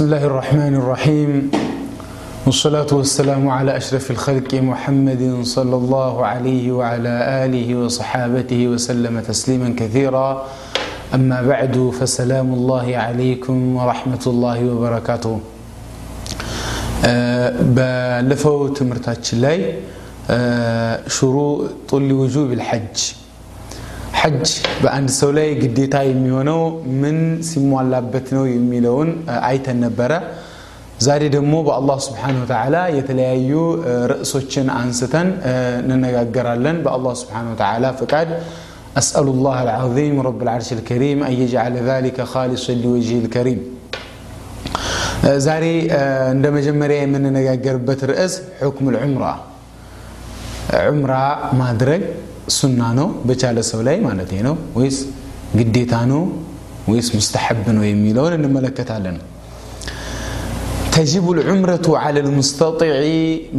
بسم الله الرحمن الرحيم والصلاة والسلام على أشرف الخلق محمد صلى الله عليه وعلى آله وصحابته وسلم تسليما كثيرا أما بعد فسلام الله عليكم ورحمة الله وبركاته بلفوت مرتاج لي شروط لوجوب الحج حج በአንድ ሰው ላይ ግዴታ የሚሆነው ምን ሲሟላበት ነው የሚለውን አይተን ነበረ ዛሬ ደግሞ በአላህ ስብሓን ተዓላ የተለያዩ ርዕሶችን አንስተን እንነጋገራለን በአላህ ስብሓን ተዓላ ፍቃድ أسأل الله العظيم رب العرش الكريم أن يجعل ذلك خالصا لوجهه الكريم ዛሬ እንደ መጀመሪያ የምንነጋገርበት ርዕስ ሕክም ልዑምራ ዑምራ ማድረግ سنانو نو بتشال سولاي مالتي نو ويس جديتا ويس مستحب نو يميلون إن ملكة تجب العمرة على المستطيع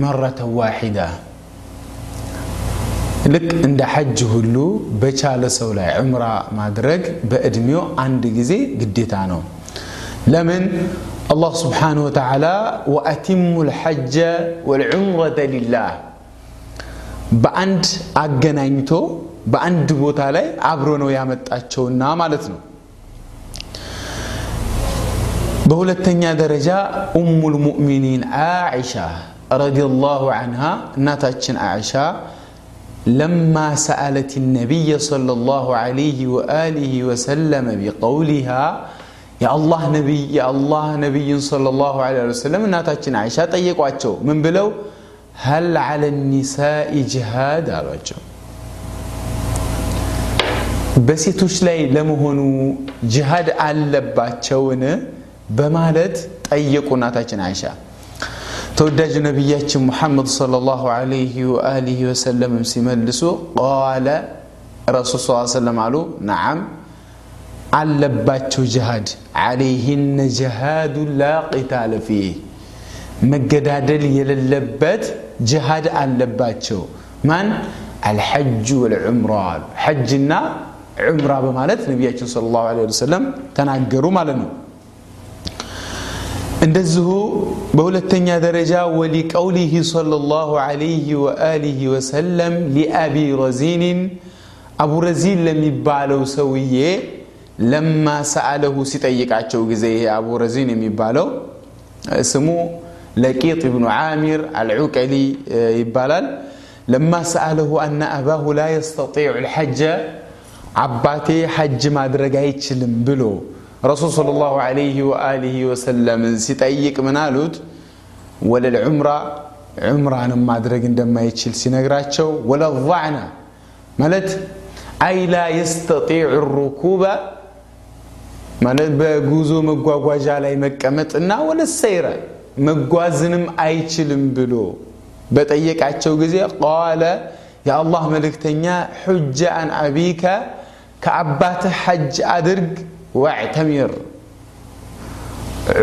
مرة واحدة لك عند حج هلو بتشال سولاي عمرة ما درج بأدميو عند جزي جديتا لمن الله سبحانه وتعالى وأتم الحج والعمرة لله በአንድ አገናኝቶ በአንድ ቦታ ላይ አብሮ ነው ያመጣቸውና ማለት ነው በሁለተኛ ደረጃ ኡሙ ልሙእሚኒን አይሻ ረዲላሁ አንሃ እናታችን አይሻ لما سألت النبي صلى الله عليه وآله وسلم بقولها يا الله نبي يا الله نبي صلى الله عليه وسلم ناتاتشن عائشة طيقوا من بلو هل على النساء جهاد رجل بس يتوش لي لمهنو جهاد على باتشونه بمالت أيكو ناتاچن عيشا توداج نبياتش محمد صلى الله عليه وآله وسلم سيملسو قال رسول صلى الله عليه وسلم علو نعم على باتشو جهاد عليهن جهاد لا قتال فيه መገዳደል የሌለበት ጅሃድ አለባቸው ማን አልሐጅ ወልዑምራ አሉ ሐጅና ዑምራ በማለት ነቢያችን ስለ ላሁ ወሰለም ተናገሩ ማለት ነው እንደዚሁ በሁለተኛ ደረጃ ወሊቀውሊህ صለ ላሁ ለህ ወአሊህ ወሰለም ሊአቢ ረዚንን አቡ ረዚን ለሚባለው ሰውዬ ለማ ሰአለሁ ሲጠይቃቸው ጊዜ ይሄ አቡ ረዚን የሚባለው ስሙ لقيط بن عامر العكلي آه، يبالل لما سأله أن أباه لا يستطيع الحج عباتي حج ما درجايتش لمبلو رسول صلى الله عليه وآله وسلم من منالوت ولا العمرة أنا ما درج ما يتشل سنقراتشو ولا الضعنة مالت أي لا يستطيع الركوب مالت بجوزو مقواجا لا يمكمت ولا السيرة መጓዝንም አይችልም ብሎ በጠየቃቸው ጊዜ ቃለ የአላህ መልእክተኛ ሑጀ አን አቢከ ከአባትህ ሐጅ አድርግ ዋዕተሚር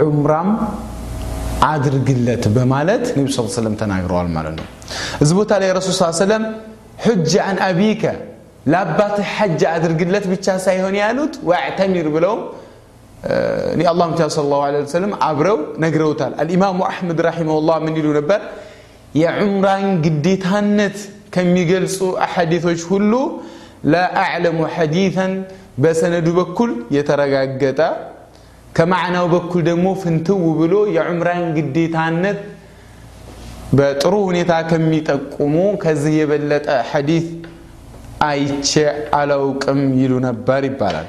ዑምራም አድርግለት በማለት ነቢ ስ ሰለም ተናግረዋል ማለት ነው እዚ ቦታ ላይ ረሱል ስ ሰለም ሕጅ አን አቢከ ለአባትህ ሐጅ አድርግለት ብቻ ሳይሆን ያሉት ዋዕተሚር ብለውም የአላህ ምቻ ስለ ላሁ ሰለም አብረው ነግረውታል አልኢማሙ አሕመድ ራሒመሁላህ ምን ይሉ ነበር የዑምራን ግዴታነት ከሚገልጹ አሐዲቶች ሁሉ ላ አዕለሙ ሐዲተን በሰነዱ በኩል የተረጋገጠ ከማዕናው በኩል ደግሞ ፍንትው ብሎ የዑምራን ግዴታነት በጥሩ ሁኔታ ከሚጠቁሙ ከዚህ የበለጠ ሐዲት አይቼ አላውቅም ይሉ ነበር ይባላል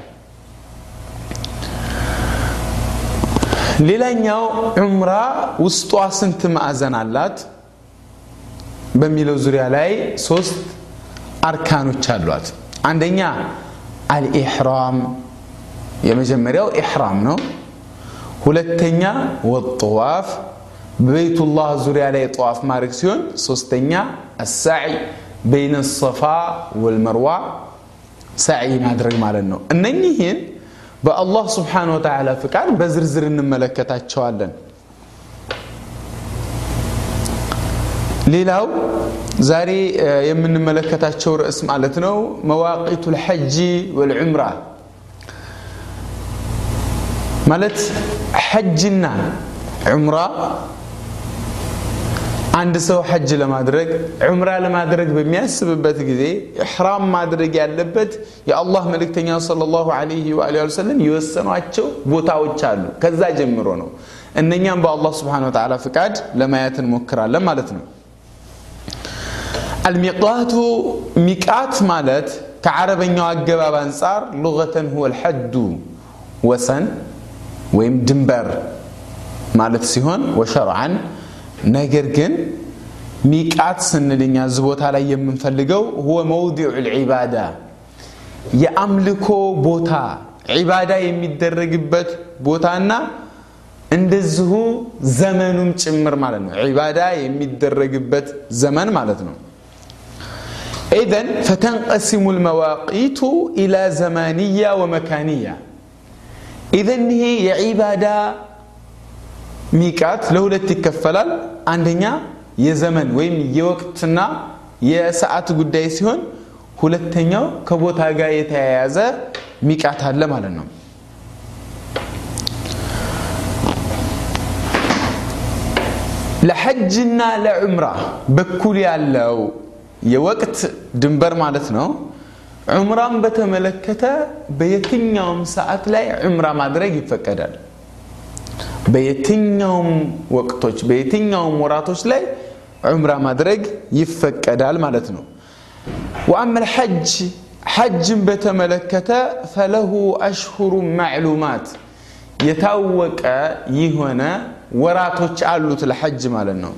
ሌላኛው ዑምራ ውስጧ ስንት ማዕዘን አላት በሚለው ዙሪያ ላይ ሶስት አርካኖች አሏት አንደኛ አልኢሕራም የመጀመሪያው ኢሕራም ነው ሁለተኛ ወጥዋፍ በቤቱላህ ዙሪያ ላይ ጠዋፍ ማድረግ ሲሆን ሶስተኛ አሳዒ በይነ ሰፋ ወልመርዋ ሳዒ ማድረግ ማለት ነው እነኚህን በአላህ ስብሓን ወተላ ፍቃድ በዝርዝር እንመለከታቸዋለን ሌላው ዛሬ የምንመለከታቸው ርዕስ ማለት ነው መዋቂቱ ልሐጂ ወልዑምራ ማለት ሐጅና ዑምራ عند سو حج لما درج عمرة لما درج بمياس إحرام ما درج يلبت يا الله ملك تنيا صلى الله عليه وآله وسلم يوسن واتشو بوتا وتشالو كذا جمرونو إن ينبع الله سبحانه وتعالى فكاد لما يتن مكرا لما لتنو الميقات ميقات مالت كعرب إن يوجب أبانصار لغة هو الحد وسن ويم دمبر مالت سيهون وشرعا ነገር ግን ሚቃት ስንል እዚ ቦታ ላይ የምንፈልገው ሁወ መውዲዑ ልዒባዳ የአምልኮ ቦታ ዒባዳ የሚደረግበት ቦታና እንደዚሁ ዘመኑም ጭምር ማለት ነው ዒባዳ የሚደረግበት ዘመን ማለት ነው ኢዘን ፈተንቀሲሙ ልመዋቂቱ ኢላ ዘማንያ ወመካንያ ኢዘን ይሄ የዒባዳ ሚቃት ለሁለት ይከፈላል አንደኛ የዘመን ወይም የወቅትና የሰዓት ጉዳይ ሲሆን ሁለተኛው ከቦታ ጋር የተያያዘ ሚቃት አለ ማለት ነው ለሐጅና ለዑምራ በኩል ያለው የወቅት ድንበር ማለት ነው ዑምራን በተመለከተ በየትኛውም ሰዓት ላይ ዑምራ ማድረግ ይፈቀዳል بيتينيوم وقتوش بيتينيوم وراتوش لي عمره مدرج يفك أدال مالتنو وأما الحج حج بتملكتا فله أشهر معلومات يتوك يهنا وراتوش قالوت الحج مالنو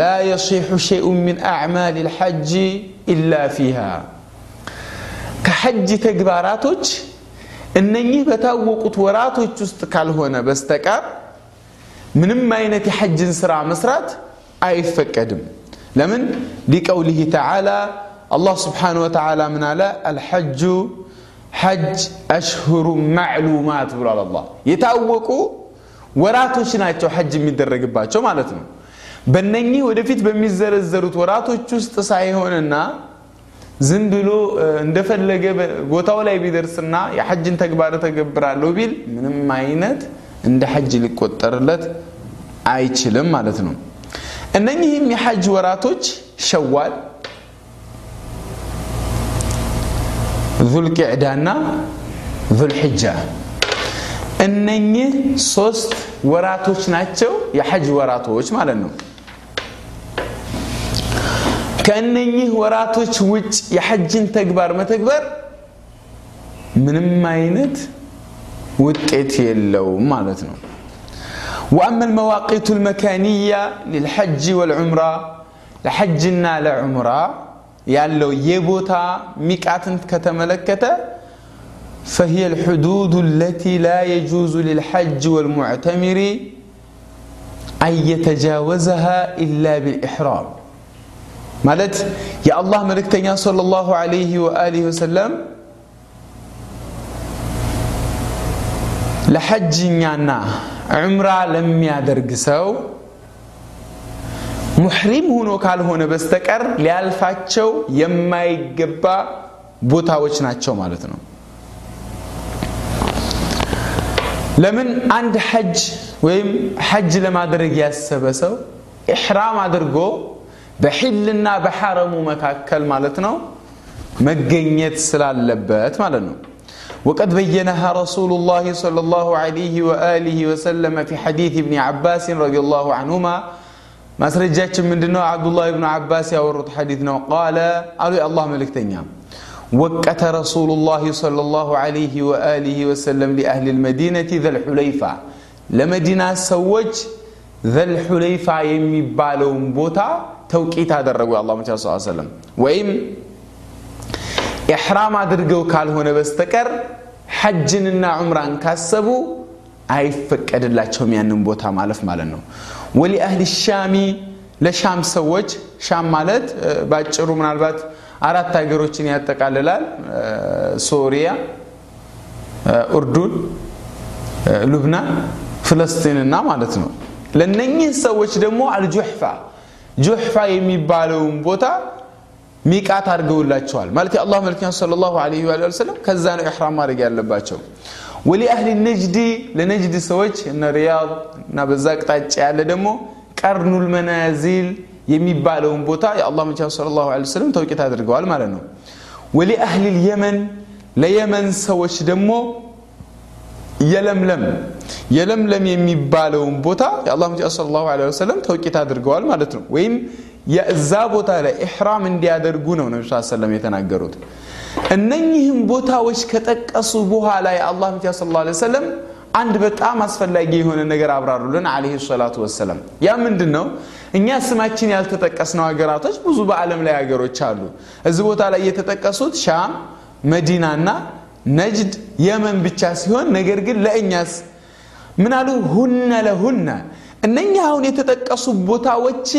لا يصيح شيء من أعمال الحج إلا فيها كحج تقباراتوش እነኚህ በታወቁት ወራቶች ውስጥ ካልሆነ በስተቀር ምንም አይነት የሐጅን ስራ መስራት አይፈቀድም ለምን ሊቀውሊህ ተዓላ አላህ ስብሓን ወተዓላ ምን አለ አልሐጁ ሐጅ አሽሁሩ ማዕሉማት ብሏል አላ የታወቁ ወራቶች ናቸው ሐጅ የሚደረግባቸው ማለት ነው በነኚህ ወደፊት በሚዘረዘሩት ወራቶች ውስጥ ሳይሆንና ዝም ብሎ እንደፈለገ ቦታው ላይ ቢደርስና የሐጅን ተግባር ተገብራለሁ ቢል ምንም አይነት እንደ ሐጅ ሊቆጠርለት አይችልም ማለት ነው እነኚህም የሐጅ ወራቶች ሸዋል ና ዙልሕጃ እነኚህ ሶስት ወራቶች ናቸው የሐጅ ወራቶች ማለት ነው ከእነኚህ ወራቶች ውጭ የሐጅን تكبر መተግበር ምንም አይነት ውጤት የለውም ማለት ነው وأما المواقيت المكانية للحج والعمرة لحجنا لعمرة يالو يبوتا ሚቃትን ከተመለከተ فهي الحدود التي لا يجوز للحج والمعتمر أن يتجاوزها إلا بالإحرام ማለት የአላህ መልእክተኛ ሰለላሁ ዐለይሂ ወአሊሂ ወሰለም ለሐጅኛና ዑምራ ለሚያደርግ ሰው ሙሕሪም ሆኖ ካልሆነ በስተቀር ሊያልፋቸው የማይገባ ቦታዎች ናቸው ማለት ነው ለምን አንድ ሐጅ ወይም ሐጅ ለማድረግ ያሰበ ሰው ኢሕራም አድርጎ بحلنا بحرم መካከል مالتنا ነው መገኘት ስላለበት ማለት وقد بينها رسول الله صلى الله عليه وآله وسلم في حديث ابن عباس رضي الله عنهما ما سرجاتش من دنو عبد الله بن عباس يورط حديثنا قال قالوا الله ملك تنيا وقت رسول الله صلى الله عليه وآله وسلم لأهل المدينة ذا الحليفة لمدينة سوج ذا الحليفة يمي بالهم بوتا ተውቂት አደረጉ የአላ መቻ ስ ሰለም ወይም ኢሕራም አድርገው ካልሆነ በስተቀር ሐጅንና ዑምራን ካሰቡ አይፈቀድላቸውም ያንን ቦታ ማለፍ ማለት ነው ወሊአህል ሻሚ ለሻም ሰዎች ሻም ማለት በአጭሩ ምናልባት አራት ሀገሮችን ያጠቃልላል ሶሪያ ኡርዱን ሉብናን ፍለስጢንና ማለት ነው ለነኚህ ሰዎች ደግሞ አልጆሕፋ ጁሕፋ የሚባለውን ቦታ ሚቃት አድርገውላቸዋል ማለት የአላህ መልክኛ صለ ላሁ ለ ወሰለም ከዛ ነው ኢሕራም ማድረግ ያለባቸው ወሊአህሊ ነጅዲ ለነጅድ ሰዎች እነ ሪያድ እና በዛ አቅጣጫ ያለ ደግሞ ቀርኑል መናዚል የሚባለውን ቦታ የአላህ መልክኛ صለ ላሁ ለ ወሰለም ተውቂት አድርገዋል ማለት ነው ወሊአህሊ ልየመን ለየመን ሰዎች ደግሞ የለምለም የለምለም የሚባለውን ቦታ የአላህ ነቢ ሰለላሁ ለ ወሰለም ተውቂት አድርገዋል ማለት ነው ወይም የእዛ ቦታ ላይ ኢሕራም እንዲያደርጉ ነው ነቢ ስ ሰለም የተናገሩት እነኚህም ቦታዎች ከጠቀሱ በኋላ የአላህ ነቢ ሰለላሁ ላ ሰለም አንድ በጣም አስፈላጊ የሆነ ነገር አብራሩልን አለህ ሰላቱ ወሰላም ያ ምንድን ነው እኛ ስማችን ያልተጠቀስነው ሀገራቶች ብዙ በአለም ላይ ሀገሮች አሉ እዚህ ቦታ ላይ የተጠቀሱት ሻም መዲናና ነጅድ የመን ብቻ ሲሆን ነገር ግን ለእኛስ ምናሉ ሁነ ለሁነ እነኛ አሁን የተጠቀሱ ቦታዎች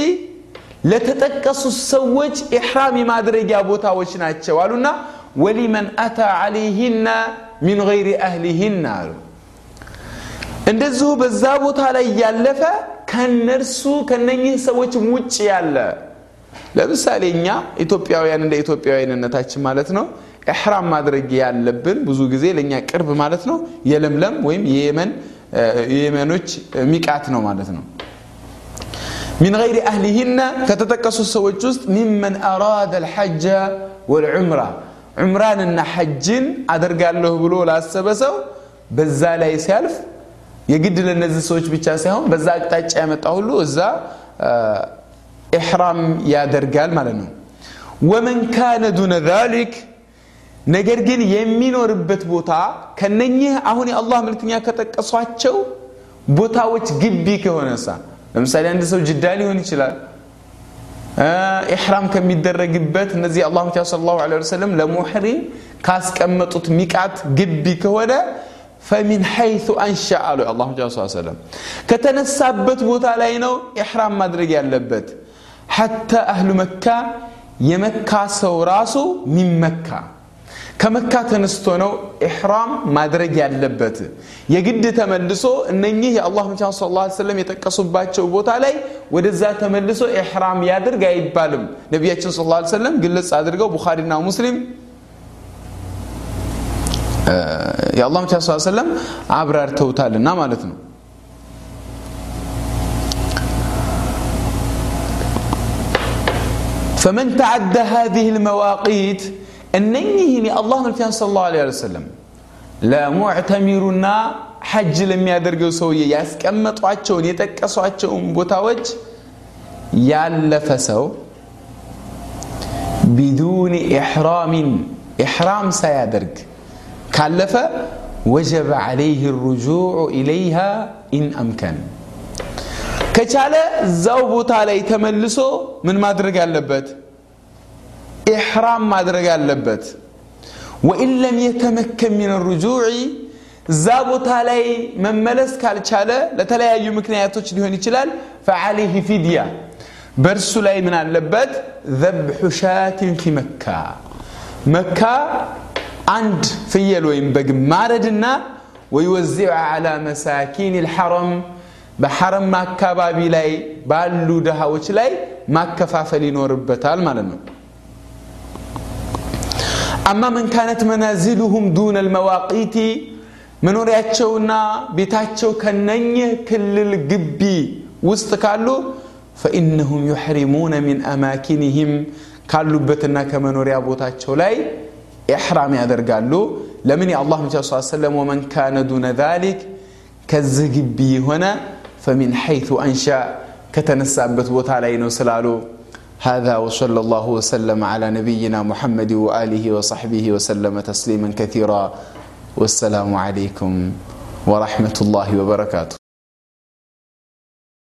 ለተጠቀሱ ሰዎች ኢሕራም የማድረጊያ ቦታዎች ናቸው አሉና ወሊመን አታ ዓለይህና ሚን ገይሪ አህሊህና አሉ እንደዚሁ በዛ ቦታ ላይ ያለፈ ከነርሱ ከነኚህ ሰዎች ውጭ ያለ ለምሳሌ እኛ ኢትዮጵያውያን እንደ ኢትዮጵያውያንነታችን ማለት ነው إحرام ما درجي على لبن بزوج زي لين يكرب مالتنا يلم لم ويم يمن يمنوش ميكاتنا مالتنا من غير أهلهن كتتكسو السوجوس ممن أراد الحج والعمرة عمران إن حج أدرج له بلو لا سبسو بزال يسالف يجد لنا زي سوتش بتشاسهم بزال تاج أمت أولو زا إحرام يا درجال مالنا ومن كان دون ذلك ነገር ግን የሚኖርበት ቦታ ከነኚህ አሁን የአላህ መልክተኛ ከጠቀሷቸው ቦታዎች ግቢ ከሆነሳ ለምሳሌ አንድ ሰው ጅዳ ሊሆን ይችላል ኢሕራም ከሚደረግበት እነዚህ አላህ ብቻ ስለ ላሁ ለ ወሰለም ለሙሕሪም ካስቀመጡት ሚቃት ግቢ ከሆነ ፈሚን ሐይቱ አንሻ አሉ አላ ብቻ ሰለም ከተነሳበት ቦታ ላይ ነው ኢሕራም ማድረግ ያለበት ሐታ አህሉ መካ የመካ ሰው ራሱ ሚመካ ከመካ ተነስቶ ነው ኢሕራም ማድረግ ያለበት የግድ ተመልሶ እነኚህ የአላህ መቻን ስ ላ ስለም የጠቀሱባቸው ቦታ ላይ ወደዛ ተመልሶ ኢሕራም ያድርግ አይባልም ነቢያችን ስ ላ ስለም ግልጽ አድርገው ቡኻሪና ሙስሊም የአላህ መቻን ስ ስለም አብራርተውታልና ማለት ነው فمن تعدى هذه المواقيت እነኚህን የአላህ መልክተኛ ሰለላሁ ዐለይሂ ወሰለም ለሙዕተሚሩና ሐጅ ለሚያደርገው ሰውዬ ያስቀመጧቸውን የጠቀሷቸውን ቦታዎች ያለፈ ሰው ቢዱን ኢሕራሚን ኢሕራም ሳያደርግ ካለፈ ወጀበ ዐለይህ ሩጁዑ ኢለይሃ ኢን አምከን ከቻለ እዛው ቦታ ላይ ተመልሶ ምን ማድረግ አለበት ኢሕራም ማድረግ አለበት ወኢን የተመከን ሚን ሩጁዕ እዛ ቦታ ላይ መመለስ ካልቻለ ለተለያዩ ምክንያቶች ሊሆን ይችላል ፈዓለይህ ፊድያ በእርሱ ላይ ምን አለበት ዘብሑ ሻትን ፊ መካ መካ አንድ ፍየል ወይም በግ ማረድና ወይወዚዑ ዓላ መሳኪን ልሐረም በሐረም አካባቢ ላይ ባሉ ድሃዎች ላይ ማከፋፈል ይኖርበታል ማለት ነው أما من كانت منازلهم دون المواقيت من رياتشونا بيتاتشو كنن كل القبي وسط كالو فإنهم يحرمون من أماكنهم كالو بتنا كمن رياتشو لاي إحرام يادر قالو لمن يا الله صلى الله عليه وسلم ومن كان دون ذلك كزقبي هنا فمن حيث أنشأ كتنسى بتوت علينا سلالو هذا وصلى الله وسلم على نبينا محمد واله وصحبه وسلم تسليما كثيرا والسلام عليكم ورحمه الله وبركاته